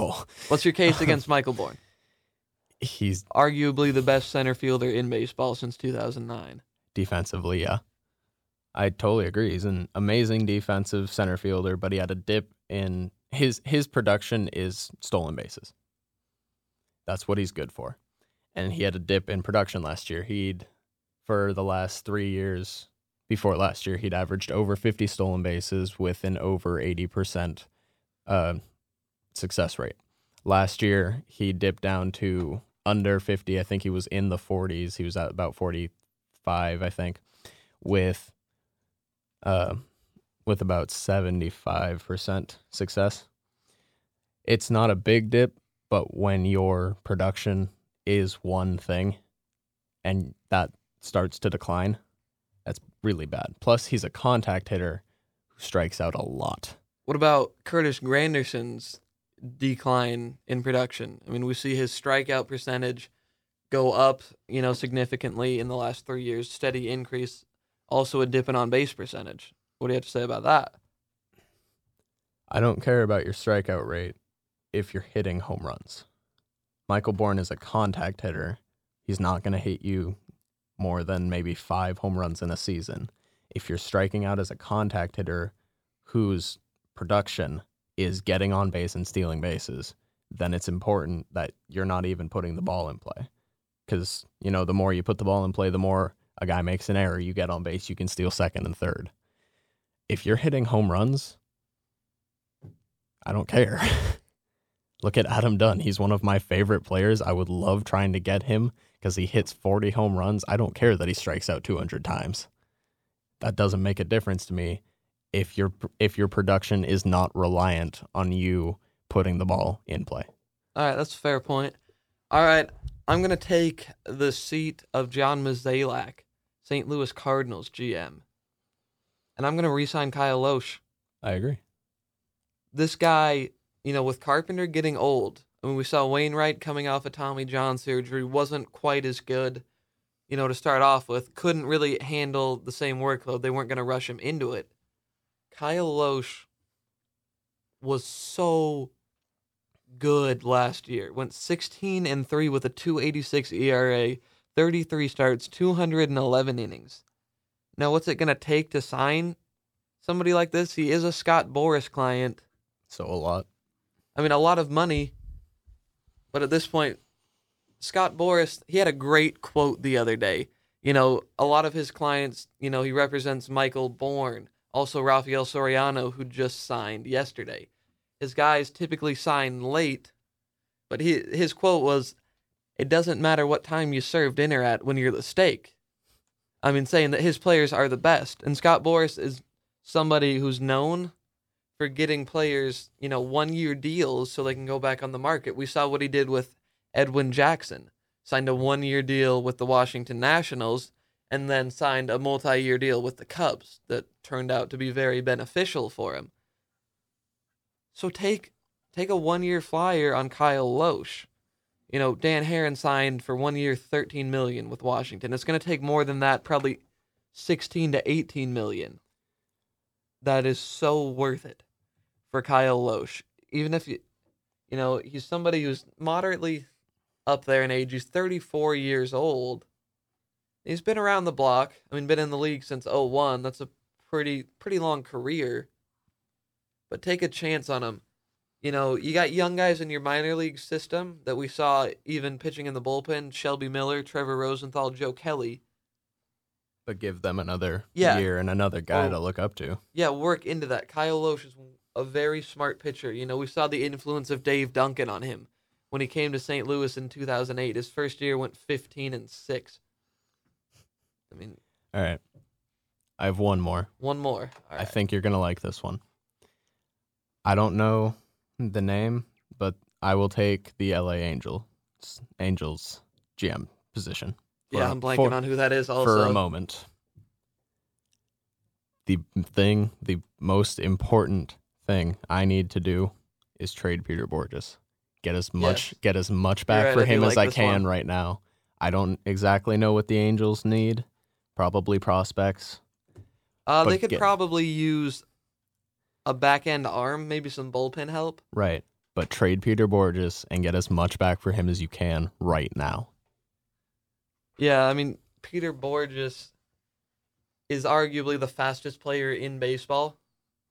What's your case against Michael Bourn? He's Arguably the best center fielder in baseball since 2009. defensively, yeah. I totally agree. He's an amazing defensive center fielder, but he had a dip in his his production is stolen bases. That's what he's good for. And he had a dip in production last year. He'd for the last 3 years before last year, he'd averaged over 50 stolen bases with an over 80% uh, success rate. Last year, he dipped down to under 50. I think he was in the 40s. He was at about 45, I think, with uh, with about 75% success. It's not a big dip, but when your production is one thing and that starts to decline, that's really bad. Plus, he's a contact hitter who strikes out a lot. What about Curtis Granderson's decline in production? I mean, we see his strikeout percentage go up, you know, significantly in the last three years, steady increase. Also, a dip in on base percentage. What do you have to say about that? I don't care about your strikeout rate if you're hitting home runs. Michael Bourn is a contact hitter. He's not going to hit you more than maybe five home runs in a season. If you're striking out as a contact hitter whose production is getting on base and stealing bases, then it's important that you're not even putting the ball in play. Because, you know, the more you put the ball in play, the more a guy makes an error, you get on base, you can steal second and third. If you're hitting home runs, I don't care. Look at Adam Dunn. He's one of my favorite players. I would love trying to get him because he hits 40 home runs. I don't care that he strikes out 200 times. That doesn't make a difference to me if your if your production is not reliant on you putting the ball in play. All right, that's a fair point. All right, I'm gonna take the seat of John Mozeliak, St. Louis Cardinals GM, and I'm gonna re-sign Kyle Lohse. I agree. This guy, you know, with Carpenter getting old, I mean, we saw Wainwright coming off of Tommy John surgery, wasn't quite as good, you know, to start off with. Couldn't really handle the same workload. They weren't gonna rush him into it. Kyle Lohse was so good last year. Went 16 and 3 with a 286 ERA, 33 starts, 211 innings. Now, what's it going to take to sign somebody like this? He is a Scott Boras client. So a lot. I mean, a lot of money. But at this point, Scott Boras, he had a great quote the other day. You know, a lot of his clients, you know, he represents Michael Bourn, also Rafael Soriano, who just signed yesterday. His guys typically sign late, but he, his quote was, It doesn't matter what time you serve dinner at when you're the steak. I mean, saying that his players are the best. And Scott Boras is somebody who's known for getting players, you know, one year deals so they can go back on the market. We saw what he did with Edwin Jackson, signed a one year deal with the Washington Nationals, and then signed a multi year deal with the Cubs that turned out to be very beneficial for him. So take take a one year flyer on Kyle Lohse. You know, Dan Haren signed for one year thirteen million with Washington. It's gonna take more than that, probably sixteen to eighteen million. That is so worth it for Kyle Lohse. Even if you you know, he's somebody who's moderately up there in age. He's 34 years old. He's been around the block. I mean, been in the league since 01. That's a pretty pretty long career. But take a chance on him. You know, you got young guys in your minor league system that we saw even pitching in the bullpen: Shelby Miller, Trevor Rosenthal, Joe Kelly. But give them another Yeah. year and another guy Oh. to look up to. Yeah, work into that. Kyle Lohse is a very smart pitcher. You know, we saw the influence of Dave Duncan on him when he came to St. Louis in 2008. His first year went 15 and 6. I mean, All right. I have one more. one more. I think you're going to like this one. I don't know the name, but I will take the LA Angels Angels GM position. yeah, for- I'm blanking for- on who that is also. for a moment. The thing, the most important thing I need to do is trade Peter Bourjos. Get as much Yes. get as much back right, for him as like I can one. right now. I don't exactly know what the Angels need. Probably prospects. Uh, they could get- probably use a back end arm, maybe some bullpen help. Right. But trade Peter Bourjos and get as much back for him as you can right now. Yeah, I mean, Peter Bourjos is arguably the fastest player in baseball.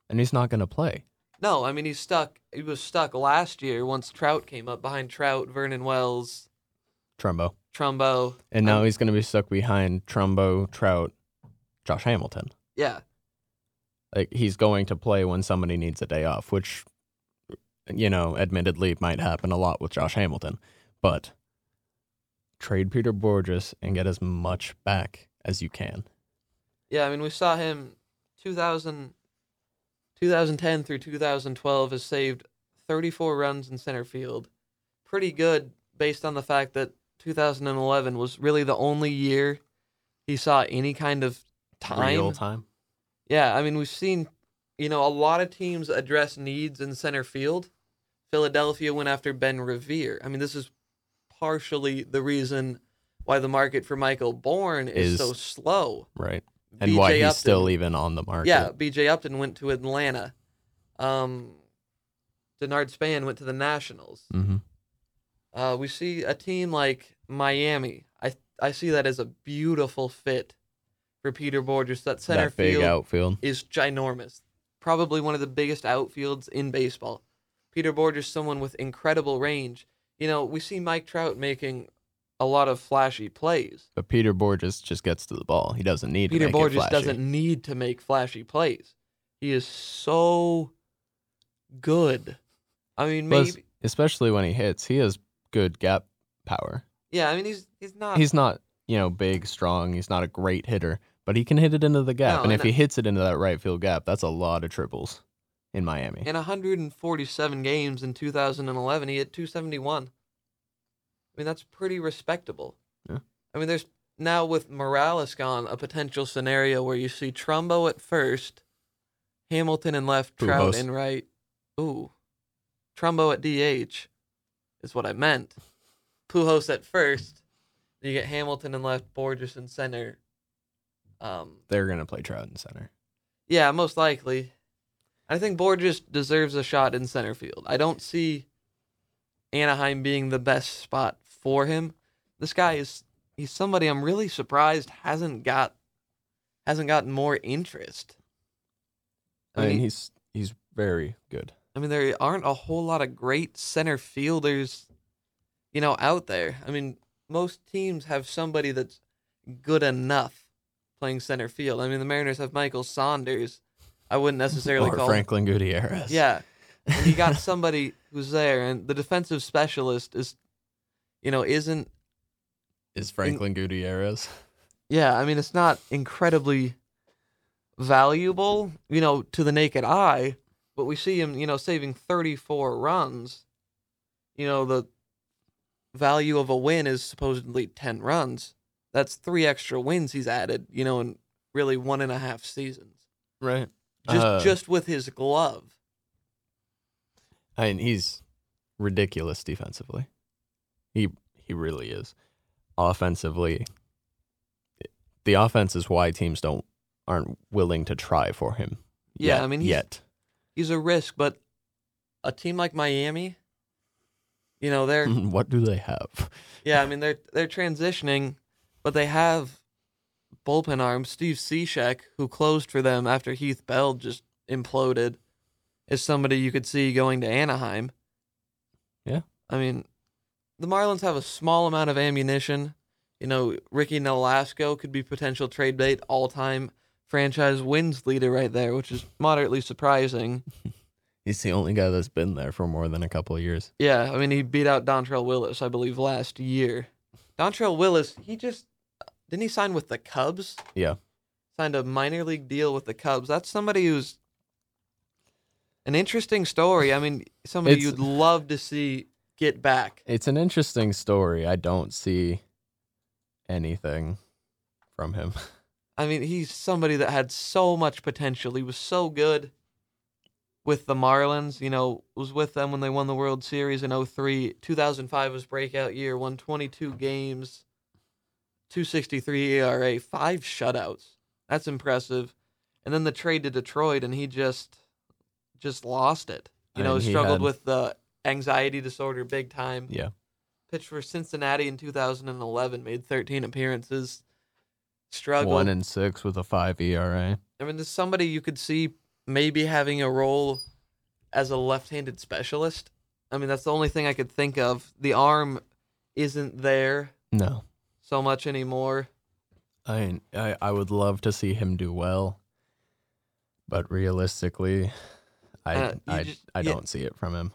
And he's not going to play. No, I mean he's stuck. He was stuck last year once Trout came up behind Trout, Vernon Wells, Trumbo. Trumbo. And now Um, he's going to be stuck behind Trumbo, Trout, Josh Hamilton. Yeah, like he's going to play when somebody needs a day off, which you know, admittedly might happen a lot with Josh Hamilton, but trade Peter Bourjos and get as much back as you can. yeah. I mean we saw him 2000, 2010 through 2012 has saved 34 runs in center field. Pretty good based on the fact that 2011 was really the only year he saw any kind of time. Real time. Yeah, I mean, we've seen, you know, a lot of teams address needs in center field. Philadelphia went after Ben Revere. I mean, this is partially the reason why the market for Michael Bourn is, Is- so slow. Right. And why he's still even on the market. Yeah, BJ Upton went to Atlanta. Um, Denard Span went to the Nationals. hmm Uh, we see a team like Miami. I I see that as a beautiful fit for Peter Bourjos. That center That big field outfield. is ginormous. Probably one of the biggest outfields in baseball. Peter Bourjos, someone with incredible range. You know, we see Mike Trout making a lot of flashy plays. But Peter Bourjos just gets to the ball. He doesn't need Peter to make Bourjos doesn't need to make flashy plays. He is so good. I mean, Plus, especially when he hits, he has good gap power. yeah. I mean, he's he's not. He's not, you know, big, strong. He's not a great hitter, but he can hit it into the gap. No, and and if he hits it into that right field gap, that's a lot of triples in Miami. in 147 games in 2011, he hit 271. I mean, that's pretty respectable. Yeah. I mean, there's now with Morales gone a potential scenario where you see Trumbo at first, Hamilton in left, Trout in right. Ooh, Trumbo at DH is what I meant. Pujols at first. You get Hamilton in left, Bourjos in center. Um, They're gonna play Trout in center. yeah, most likely. I think Bourjos deserves a shot in center field. I don't see Anaheim being the best spot for him. This guy is he's somebody I'm really surprised hasn't got hasn't gotten more interest. I mean, he- he's he's very good. I mean, there aren't a whole lot of great center fielders, you know, out there. I mean, most teams have somebody that's good enough playing center field. I mean, the Mariners have Michael Saunders. I wouldn't necessarily or call Franklin Gutierrez. Yeah. And you got somebody who's there, and the defensive specialist is, you know, isn't. is Franklin Gutierrez. Yeah, I mean, it's not incredibly valuable, you know, to the naked eye, but we see him, you know, saving 34 runs. You know, the value of a win is supposedly 10 runs. That's three extra wins he's added, you know, in really one and a half seasons. Right. Just, Uh, just with his glove. I mean, he's ridiculous defensively. He he really is. Offensively, the offense is why teams don't aren't willing to try for him. Yeah, yet, I mean, he's- yet He's a risk, but a team like Miami, you know, they're what do they have? Yeah, I mean they're they're transitioning, but they have bullpen arm, Steve Cishek, who closed for them after Heath Bell just imploded, is somebody you could see going to Anaheim. Yeah. I mean, the Marlins have a small amount of ammunition. You know, Ricky Nolasco could be potential trade bait, all time franchise wins leader right there, which is moderately surprising. He's the only guy that's been there for more than a couple of years. Yeah, I mean, he beat out Dontrelle Willis, I believe, last year. Dontrelle Willis, he just didn't he sign with the Cubs? Yeah. Signed a minor league deal with the Cubs. That's somebody who's an interesting story. I mean, somebody It's- you'd love to see get back. It's an interesting story. I don't see anything from him. I mean, he's somebody that had so much potential. He was so good with the Marlins, you know, was with them when they won the World Series in 03. 2005 was breakout year, won 22 games, 263 ERA, five shutouts. That's impressive. And then the trade to Detroit and he just just lost it. You know, struggled had- with the anxiety disorder big time. Yeah. Pitched for Cincinnati in 2011, made 13 appearances. Struggled. One and six with a five ERA. I mean, there's somebody you could see maybe having a role as a left-handed specialist. I mean, that's the only thing I could think of. The arm isn't there No. So much anymore. I, I I would love to see him do well, but realistically, I Uh, I, just- I don't see it from him.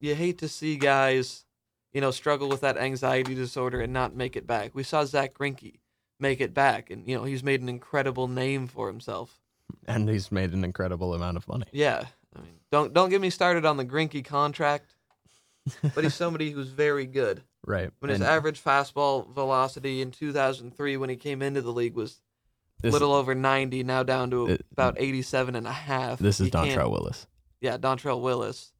You hate to see guys, you know, struggle with that anxiety disorder and not make it back. We saw Zack Greinke make it back, and you know he's made an incredible name for himself. And he's made an incredible amount of money. Yeah, I mean, don't don't get me started on the Greinke contract, but he's somebody who's very good. Right. When his And average fastball velocity in 2003 when he came into the league was a little over 90, now down to It- about 87 and a half. this is You Dontrelle Willis. Yeah, Dontrelle Willis.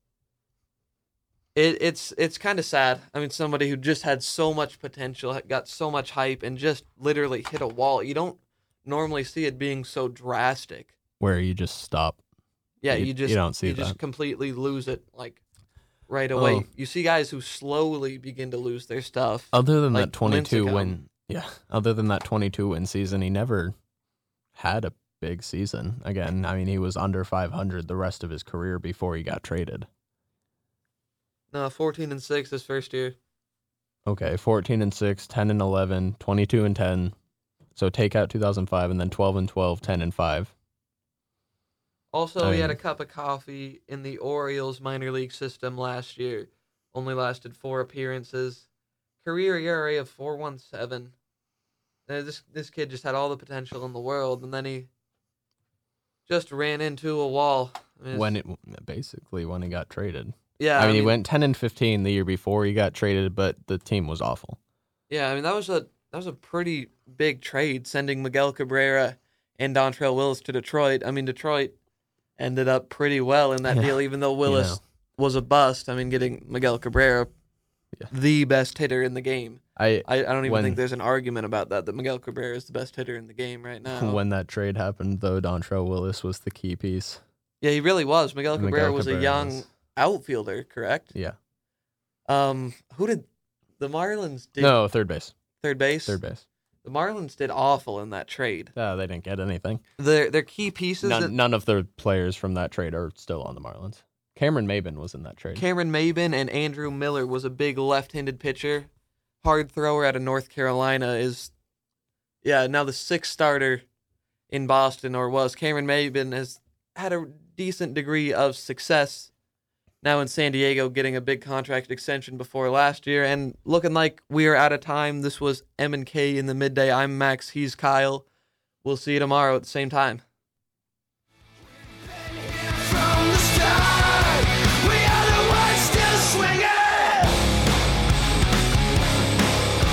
It, it's it's kind of sad. I mean, somebody who just had so much potential, got so much hype, and just literally hit a wall. You don't normally see it being so drastic. Where you just stop. Yeah, You- you, you just don't see you just completely lose it like right away. Oh. You see guys who slowly begin to lose their stuff. Other than like that 22 win, yeah. Other than that 22 win season, he never had a big season. Again, I mean, he was under 500 the rest of his career before he got traded. No, 14 and 6 this first year. Okay, 14 and 6, 10 and 11, 22 and 10. So take out 2005 and then 12 and 12, 10 and 5. Also, I he had a mean- cup of coffee in the Orioles minor league system last year. Only lasted four appearances. Career ERA of 4.17. Uh, this this kid just had all the potential in the world, and then he just ran into a wall. I mean, it's- When it basically when he got traded. yeah, I mean, he went 10 and 15 the year before he got traded, but the team was awful. Yeah, I mean that was a that was a pretty big trade sending Miguel Cabrera and Dontrelle Willis to Detroit. I mean Detroit ended up pretty well in that Yeah, deal, even though Willis know. was a bust. I mean getting Miguel Cabrera, Yeah. the best hitter in the game. I I, I don't even When- think there's an argument about that. That Miguel Cabrera is the best hitter in the game right now. when that trade happened though, Dontrelle Willis was the key piece. yeah, he really was. Miguel Miguel Cabrera was a young was- outfielder, correct? Yeah. Um, who did the Marlins did no, third base. third base? Third base. The Marlins did awful in that trade. Uh, they didn't get anything. Their their key pieces that None, none of the players from that trade are still on the Marlins. Cameron Maybin was in that trade. Cameron Maybin and Andrew Miller was a big left-handed pitcher, hard thrower out of North Carolina. Is yeah now the sixth starter in Boston or was Cameron Maybin has had a decent degree of success now in San Diego, getting a big contract extension before last year, and looking like we are out of time. This was M and K in the midday. I'm Max. He's Kyle. We'll see you tomorrow at the same time.